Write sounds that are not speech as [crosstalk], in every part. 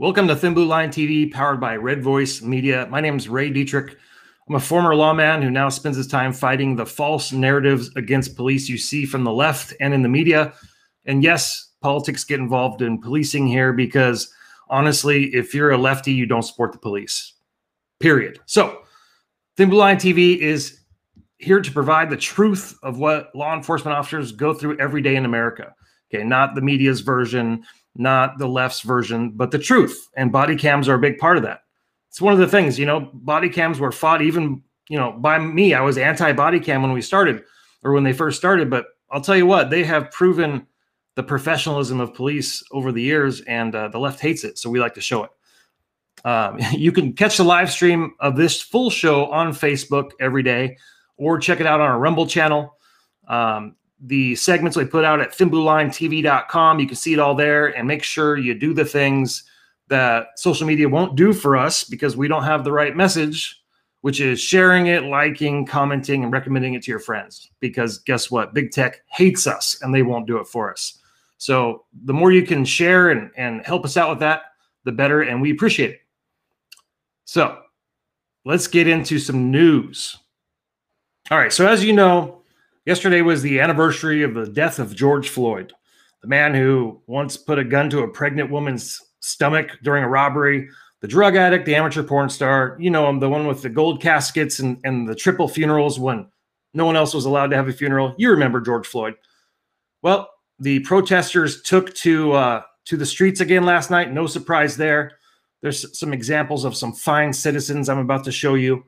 Welcome to Thin Blue Line TV, powered by Red Voice Media. My name is Ray Dietrich. I'm a former lawman who now spends his time fighting the false narratives against police you see from the left and in the media. And yes, politics get involved in policing here because honestly, if you're a lefty, you don't support the police. Period. So, Thin Blue Line TV is here to provide the truth of what law enforcement officers go through every day in America. Okay, not the media's version, not the left's version, but the truth. And body cams are a big part of that. It's one of the things, you know, body cams were fought even, you know, by me. I was anti body cam when we started or when they first started. But I'll tell you what, they have proven the professionalism of police over the years, and uh, the left hates it. So we like to show it. Um, [laughs] you can catch the live stream of this full show on Facebook every day or check it out on our Rumble channel. Um, the segments we put out at thinbluelinetv.com. You can see it all there and make sure you do the things that social media won't do for us because we don't have the right message, which is sharing it, liking, commenting, and recommending it to your friends. Because guess what? Big tech hates us and they won't do it for us. So the more you can share and, and help us out with that, the better. And we appreciate it. So let's get into some news. All right. So, as you know, Yesterday was the anniversary of the death of George Floyd, the man who once put a gun to a pregnant woman's stomach during a robbery, the drug addict, the amateur porn star. You know him, the one with the gold caskets and, and the triple funerals when no one else was allowed to have a funeral. You remember George Floyd. Well, the protesters took to uh, to the streets again last night. No surprise there. There's some examples of some fine citizens I'm about to show you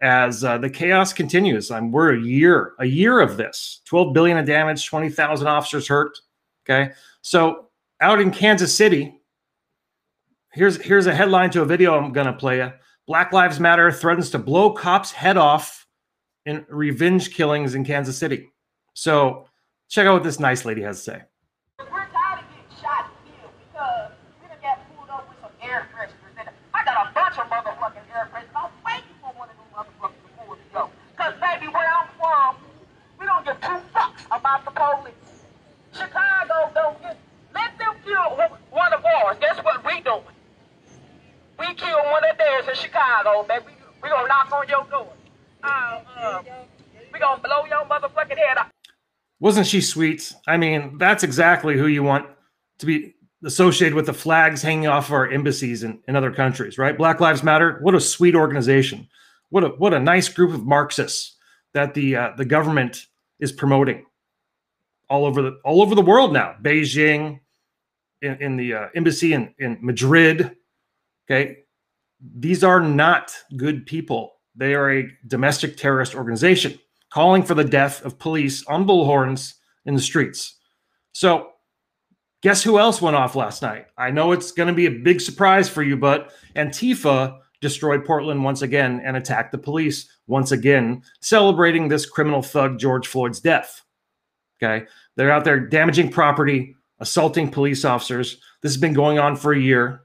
as uh, the chaos continues. I'm we're a year, a year of this. 12 billion of damage, 20,000 officers hurt. Okay, so out in Kansas City, here's here's a headline to a video I'm gonna play you. Black Lives Matter threatens to blow cops' head off in revenge killings in Kansas City. So check out what this nice lady has to say. about the police. Chicago don't get, let them kill one of ours. Guess what we doing? We kill one of theirs in Chicago, baby. We, we gonna knock on your door. Uh, uh, we gonna blow your motherfucking head off. Wasn't she sweet? I mean, that's exactly who you want to be associated with the flags hanging off of our embassies in, in other countries, right? Black Lives Matter. What a sweet organization. What a what a nice group of Marxists that the uh, the government is promoting all over the all over the world now. Beijing, in, in the uh, embassy in, in Madrid. Okay, these are not good people. They are a domestic terrorist organization calling for the death of police on bullhorns in the streets. So, guess who else went off last night? I know it's going to be a big surprise for you, but Antifa destroyed Portland once again and attacked the police once again, celebrating this criminal thug George Floyd's death. Okay. They're out there damaging property, assaulting police officers. This has been going on for a year.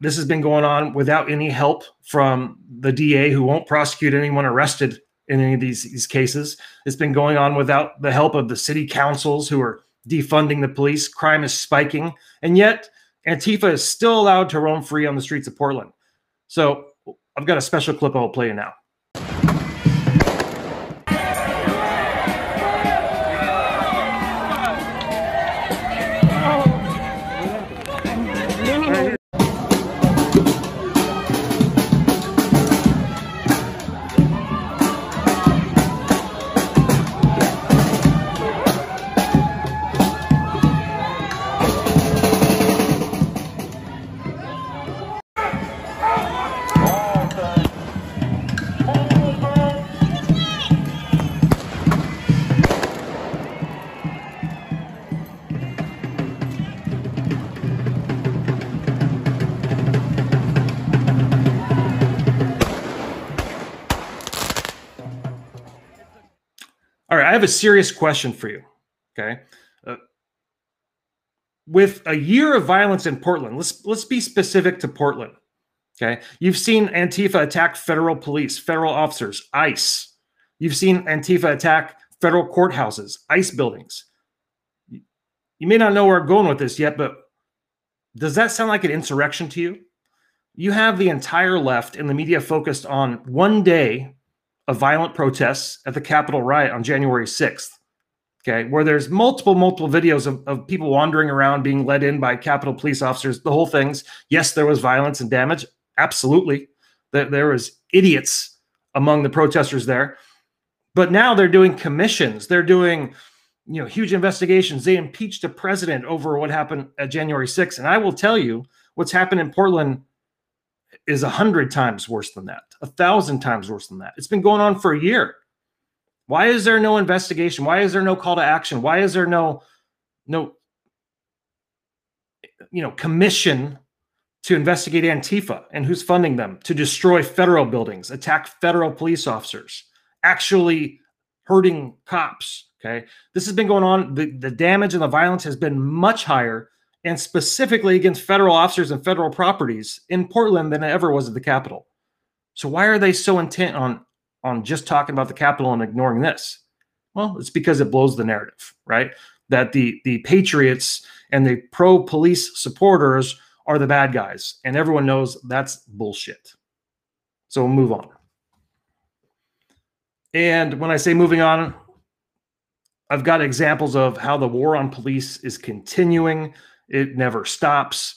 This has been going on without any help from the DA who won't prosecute anyone arrested in any of these, these cases. It's been going on without the help of the city councils who are defunding the police. Crime is spiking. And yet, Antifa is still allowed to roam free on the streets of Portland. So I've got a special clip I'll play you now. Have a serious question for you. Okay. Uh, with a year of violence in Portland, let's let's be specific to Portland. Okay. You've seen Antifa attack federal police, federal officers, ICE. You've seen Antifa attack federal courthouses, ICE buildings. You may not know where I'm going with this yet, but Does that sound like an insurrection to you? You have the entire left and the media focused on one day of violent protests at the Capitol riot on January 6th. Okay, where there's multiple, multiple videos of, of people wandering around being led in by Capitol police officers, the whole things. Yes, there was violence and damage. Absolutely. There, there was idiots among the protesters there. But now they're doing commissions. They're doing you know huge investigations they impeached a president over what happened at january 6th and i will tell you what's happened in portland is a hundred times worse than that a thousand times worse than that it's been going on for a year why is there no investigation why is there no call to action why is there no no you know commission to investigate antifa and who's funding them to destroy federal buildings attack federal police officers actually hurting cops Okay. This has been going on. The, the damage and the violence has been much higher, and specifically against federal officers and federal properties in Portland than it ever was at the Capitol. So why are they so intent on on just talking about the Capitol and ignoring this? Well, it's because it blows the narrative, right? That the the patriots and the pro police supporters are the bad guys, and everyone knows that's bullshit. So we'll move on. And when I say moving on, I've got examples of how the war on police is continuing. It never stops.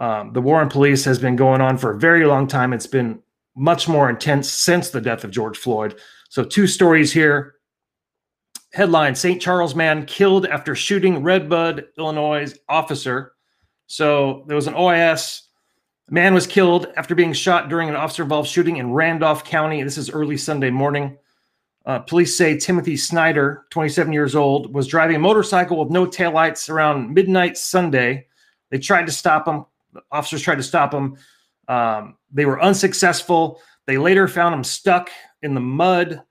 Um, the war on police has been going on for a very long time. It's been much more intense since the death of George Floyd. So, two stories here. Headline St. Charles man killed after shooting Redbud, Illinois officer. So, there was an OIS. Man was killed after being shot during an officer involved shooting in Randolph County. This is early Sunday morning. Uh, police say Timothy Snyder, 27 years old, was driving a motorcycle with no taillights around midnight Sunday. They tried to stop him. Officers tried to stop him. Um, they were unsuccessful. They later found him stuck in the mud.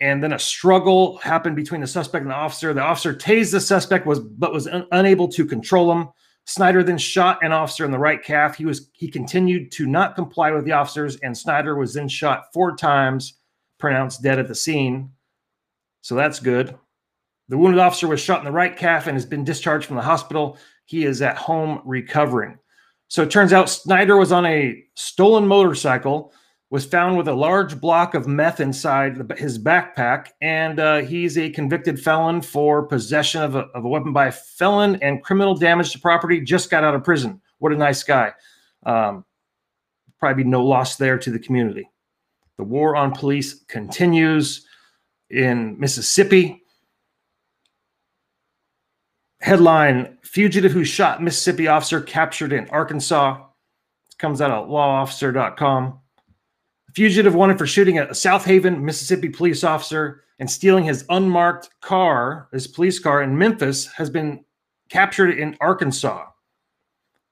And then a struggle happened between the suspect and the officer. The officer tased the suspect, was but was un- unable to control him. Snyder then shot an officer in the right calf. He was he continued to not comply with the officers, and Snyder was then shot four times pronounced dead at the scene. So that's good. The wounded officer was shot in the right calf and has been discharged from the hospital. He is at home recovering. So it turns out Snyder was on a stolen motorcycle, was found with a large block of meth inside his backpack, and uh, he's a convicted felon for possession of a, of a, weapon by a felon and criminal damage to property. Just got out of prison. What a nice guy. Um, probably no loss there to the community. The war on police continues in Mississippi. Headline Fugitive who shot Mississippi officer captured in Arkansas. comes out of lawofficer.com. Fugitive wanted for shooting a Southaven, Mississippi police officer and stealing his unmarked car, his police car in Memphis, has been captured in Arkansas.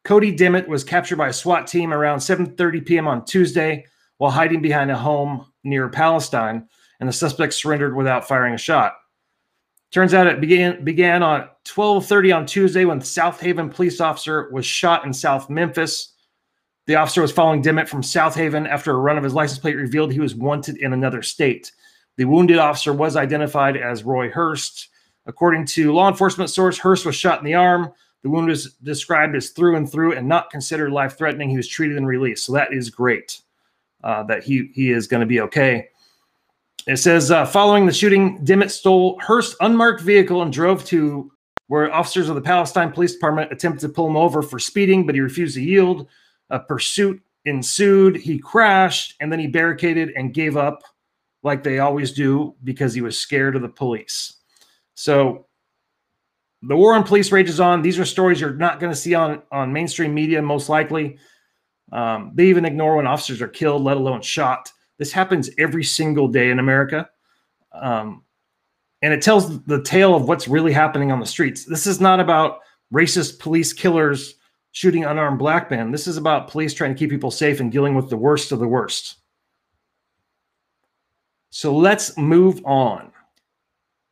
Cody Dimmitt was captured by a SWAT team around 7:30 p.m. on Tuesday while hiding behind a home near Palestine, and the suspect surrendered without firing a shot. Turns out it began began on 12:30 on Tuesday when the Southaven police officer was shot in South Memphis. The officer was following Dimmitt from Southaven after a run of his license plate revealed he was wanted in another state. The wounded officer was identified as Roy Hurst. According to law enforcement source, Hurst was shot in the arm. The wound was described as through and through and not considered life threatening. He was treated and released. So that is great uh, that he he is going to be okay. It says uh, following the shooting, Dimmitt stole Hurst's unmarked vehicle and drove to where officers of the Palestine Police Department attempted to pull him over for speeding, but he refused to yield. A pursuit ensued. He crashed and then he barricaded and gave up, like they always do, because he was scared of the police. So the war on police rages on. These are stories you're not going to see on on mainstream media, most likely. Um, they even ignore when officers are killed, let alone shot. This happens every single day in America. Um, and it tells the tale of what's really happening on the streets. This is not about racist police killers shooting unarmed black men. This is about police trying to keep people safe and dealing with the worst of the worst. So let's move on.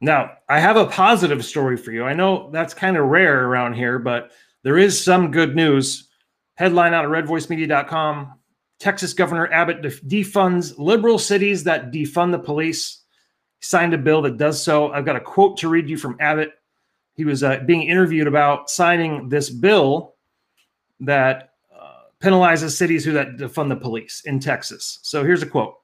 Now, I have a positive story for you. I know that's kind of rare around here, but there is some good news. Headline out of redvoicemedia.com Texas Governor Abbott defunds liberal cities that defund the police. Signed a bill that does so. I've got a quote to read you from Abbott. He was uh, being interviewed about signing this bill. that uh, penalizes cities who that defund the police in Texas. So here's a quote.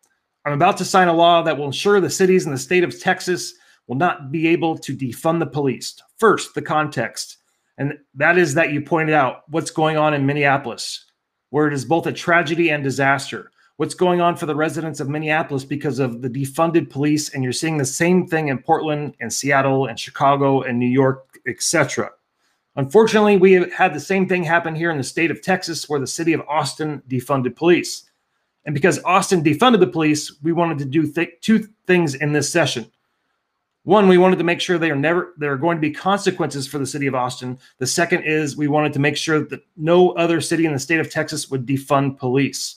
I'm about to sign a law that will ensure the cities in the state of Texas will not be able to defund the police. First, the context. And that is that you pointed out what's going on in Minneapolis, where it is both a tragedy and disaster. What's going on for the residents of Minneapolis because of the defunded police, and you're seeing the same thing in Portland and Seattle and Chicago and New York, etc. Unfortunately, we have had the same thing happen here in the state of Texas, where the city of Austin defunded police. And because Austin defunded the police, we wanted to do th- two things in this session. One, we wanted to make sure they are never there are going to be consequences for the city of Austin. The second is we wanted to make sure that no other city in the state of Texas would defund police.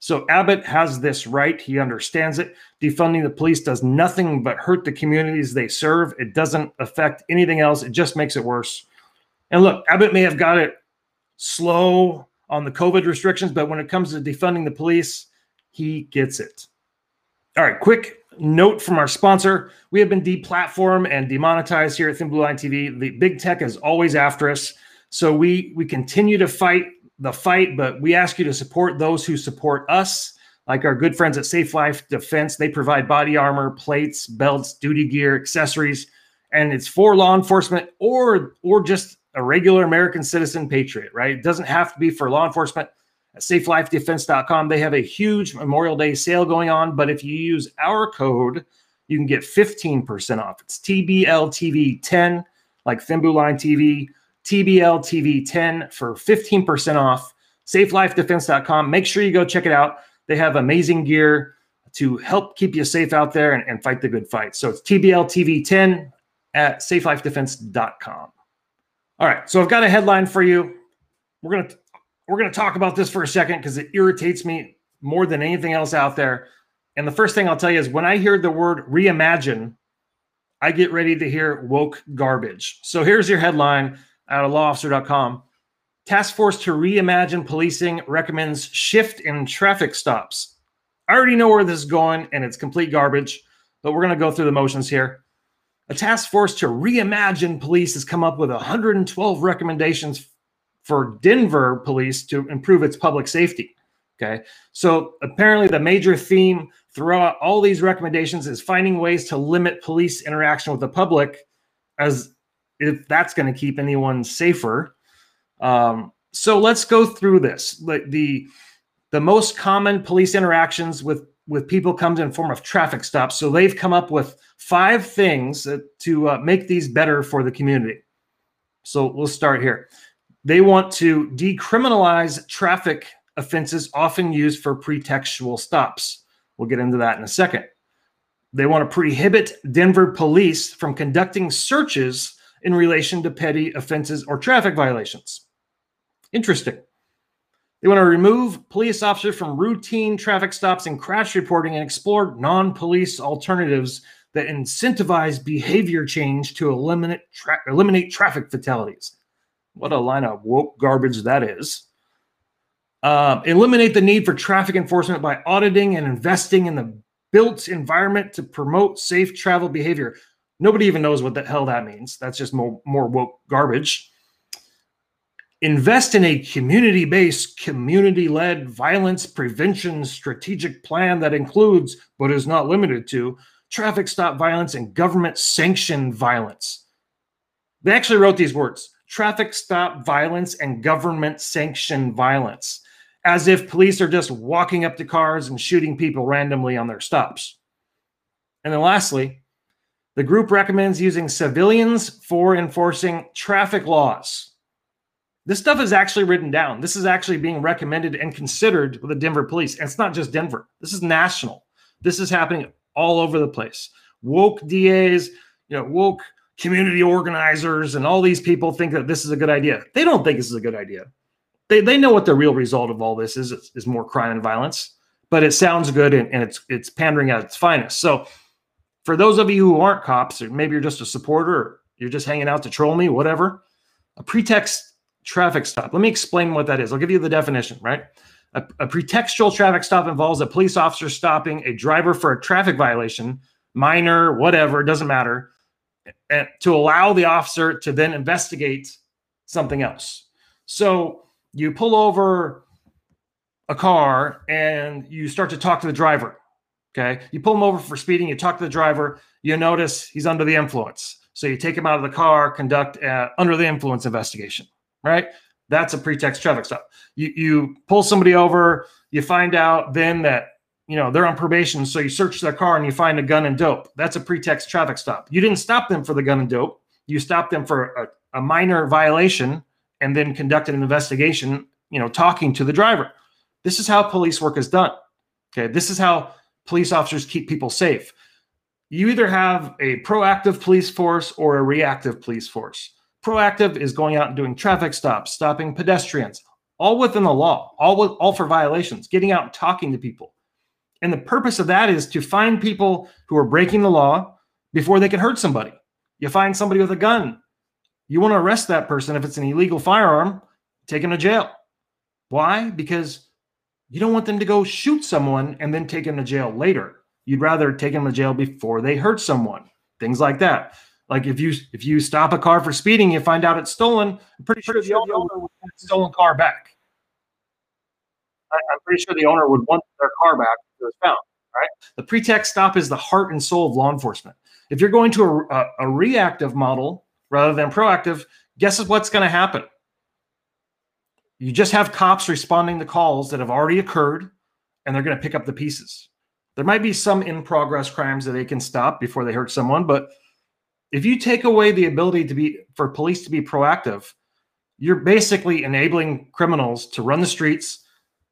So Abbott has this right. He understands it. Defunding the police does nothing but hurt the communities they serve. It doesn't affect anything else. It just makes it worse. And look, Abbott may have got it slow on the COVID restrictions, but when it comes to defunding the police, he gets it. All right, quick note from our sponsor. We have been deplatformed and demonetized here at Thin Blue Line TV. The big tech is always after us. So we we continue to fight the fight, but we ask you to support those who support us, like our good friends at Safe Life Defense. They provide body armor, plates, belts, duty gear, accessories, and it's for law enforcement or or just a regular American citizen patriot, right? It doesn't have to be for law enforcement. At safelifedefense.com, they have a huge Memorial Day sale going on. But if you use our code, you can get 15% off. It's TBLTV10, like Thin Blue Line TV, TBLTV10 for 15% off. Safelifedefense.com. Make sure you go check it out. They have amazing gear to help keep you safe out there and, and fight the good fight. So it's TBLTV10 at safelifedefense.com. All right, so I've got a headline for you. We're gonna we're gonna talk about this for a second because it irritates me more than anything else out there. And the first thing I'll tell you is when I hear the word reimagine, I get ready to hear woke garbage. So here's your headline out of lawofficer.com. Task Force to Reimagine Policing recommends shift in traffic stops. I already know where this is going, and it's complete garbage, but we're going to go through the motions here. A task force to reimagine police has come up with 112 recommendations for Denver police to improve its public safety. Okay. So apparently, the major theme throughout all these recommendations is finding ways to limit police interaction with the public, as if that's going to keep anyone safer. Um, so let's go through this. Like the the most common police interactions with with people comes in form of traffic stops. So they've come up with five things to uh, make these better for the community. So we'll start here. They want to decriminalize traffic offenses often used for pretextual stops. We'll get into that in a second. They want to prohibit Denver police from conducting searches in relation to petty offenses or traffic violations. Interesting. They want to remove police officers from routine traffic stops and crash reporting and explore non police alternatives that incentivize behavior change to eliminate, tra- eliminate traffic fatalities. What a line of woke garbage that is. Uh, eliminate the need for traffic enforcement by auditing and investing in the built environment to promote safe travel behavior. Nobody even knows what the hell that means. That's just more, more woke garbage invest in a community based, community led violence prevention strategic plan that includes, but is not limited to, traffic stop violence and government sanctioned violence. They actually wrote these words traffic stop violence and government sanctioned violence, as if police are just walking up to cars and shooting people randomly on their stops. And then lastly, the group recommends using civilians for enforcing traffic laws this stuff is actually written down. This is actually being recommended and considered with the Denver police. And it's not just Denver. This is national. This is happening all over the place. Woke DAs, you know, woke community organizers, and all these people think that this is a good idea. They don't think this is a good idea. They, they know what the real result of all this is, is, is more crime and violence, but it sounds good and, and it's it's pandering at its finest. So for those of you who aren't cops, or maybe you're just a supporter, or you're just hanging out to troll me, whatever, a pretext traffic stop. Let me explain what that is. I'll give you the definition, right? A, a, pretextual traffic stop involves a police officer stopping a driver for a traffic violation, minor, whatever, doesn't matter, to allow the officer to then investigate something else. So you pull over a car and you start to talk to the driver. Okay. You pull him over for speeding, you talk to the driver, you notice he's under the influence. So you take him out of the car, conduct under the influence investigation, right? That's a pretext traffic stop. You, you pull somebody over, you find out then that you know they're on probation, so you search their car and you find a gun and dope. That's a pretext traffic stop. You didn't stop them for the gun and dope. You stopped them for a, a minor violation and then conducted an investigation, you know, talking to the driver. This is how police work is done. Okay. This is how police officers keep people safe. You either have a proactive police force or a reactive police force. Proactive is going out and doing traffic stops, stopping pedestrians, all within the law, all with, all for violations, getting out and talking to people. And the purpose of that is to find people who are breaking the law before they can hurt somebody. You find somebody with a gun, you want to arrest that person if it's an illegal firearm, take them to jail. Why? Because you don't want them to go shoot someone and then take them to jail later. You'd rather take them to jail before they hurt someone. Things like that. Like if you if you stop a car for speeding, you find out it's stolen. I'm pretty sure the owner would want stolen car back. I, am pretty sure the owner would want their car back was found. Right. The pretext stop is the heart and soul of law enforcement. If you're going to a, a, a reactive model rather than proactive, guess what's going to happen? You just have cops responding to calls that have already occurred, and they're going to pick up the pieces. There might be some in progress crimes that they can stop before they hurt someone, but if you take away the ability to be for police to be proactive, you're basically enabling criminals to run the streets,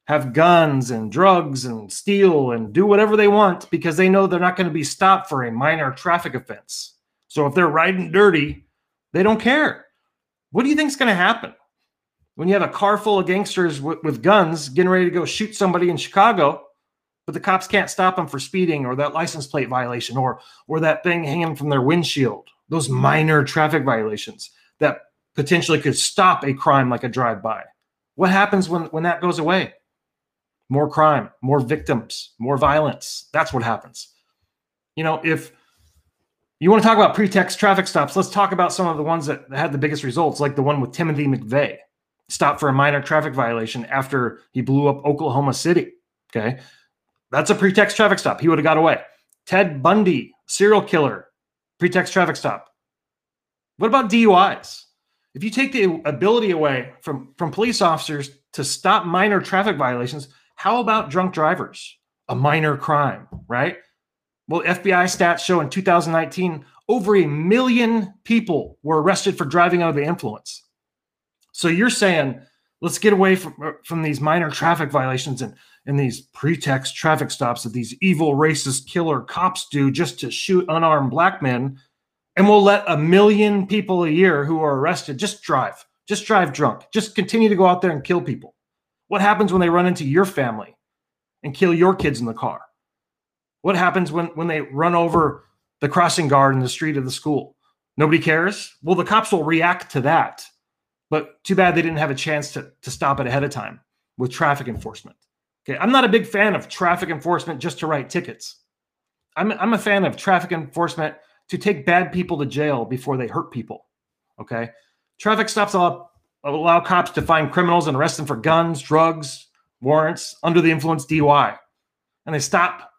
have guns and drugs and steal and do whatever they want because they know they're not going to be stopped for a minor traffic offense. So if they're riding dirty, they don't care. What do you think is going to happen? when you have a car full of gangsters with, guns getting ready to go shoot somebody in Chicago, but the cops can't stop them for speeding or that license plate violation or or that thing hanging from their windshield. Those minor traffic violations that potentially could stop a crime like a drive-by. What happens when when that goes away? More crime, more victims, more violence. That's what happens. You know, if you want to talk about pretext traffic stops, let's talk about some of the ones that had the biggest results, like the one with Timothy McVeigh stopped for a minor traffic violation after he blew up Oklahoma City. Okay. That's a pretext traffic stop. He would have got away. Ted Bundy, serial killer, pretext traffic stop. What about DUIs? If you take the ability away from, from police officers to stop minor traffic violations, how about drunk drivers? A minor crime, right? Well, FBI stats show in 2019 over a million people were arrested for driving under the influence. So you're saying let's get away from uh, from these minor traffic violations and and these pretext traffic stops that these evil racist killer cops do just to shoot unarmed black men and we'll let a million people a year who are arrested just drive just drive drunk just continue to go out there and kill people what happens when they run into your family and kill your kids in the car what happens when when they run over the crossing guard in the street of the school nobody cares well the cops will react to that but too bad they didn't have a chance to, to stop it ahead of time with traffic enforcement. Okay. I'm not a big fan of traffic enforcement just to write tickets. I'm, I'm a fan of traffic enforcement to take bad people to jail before they hurt people. Okay. Traffic stops allow, allow cops to find criminals and arrest them for guns, drugs, warrants, under the influence DUI. And they stop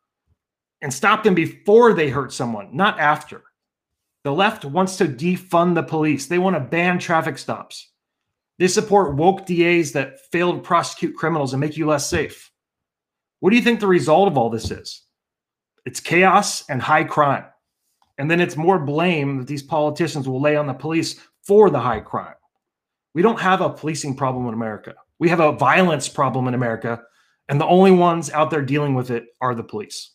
and stop them before they hurt someone, not after. The left wants to defund the police. They want to ban traffic stops. They support woke DAs that fail to prosecute criminals and make you less safe. What do you think the result of all this is? It's chaos and high crime. And then it's more blame that these politicians will lay on the police for the high crime. We don't have a policing problem in America. We have a violence problem in America. And the only ones out there dealing with it are the police.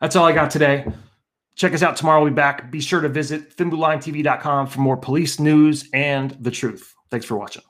That's all I got today. Check us out tomorrow. We'll be back. Be sure to visit thinbluelinetv.com for more police news and the truth. Thanks for watching.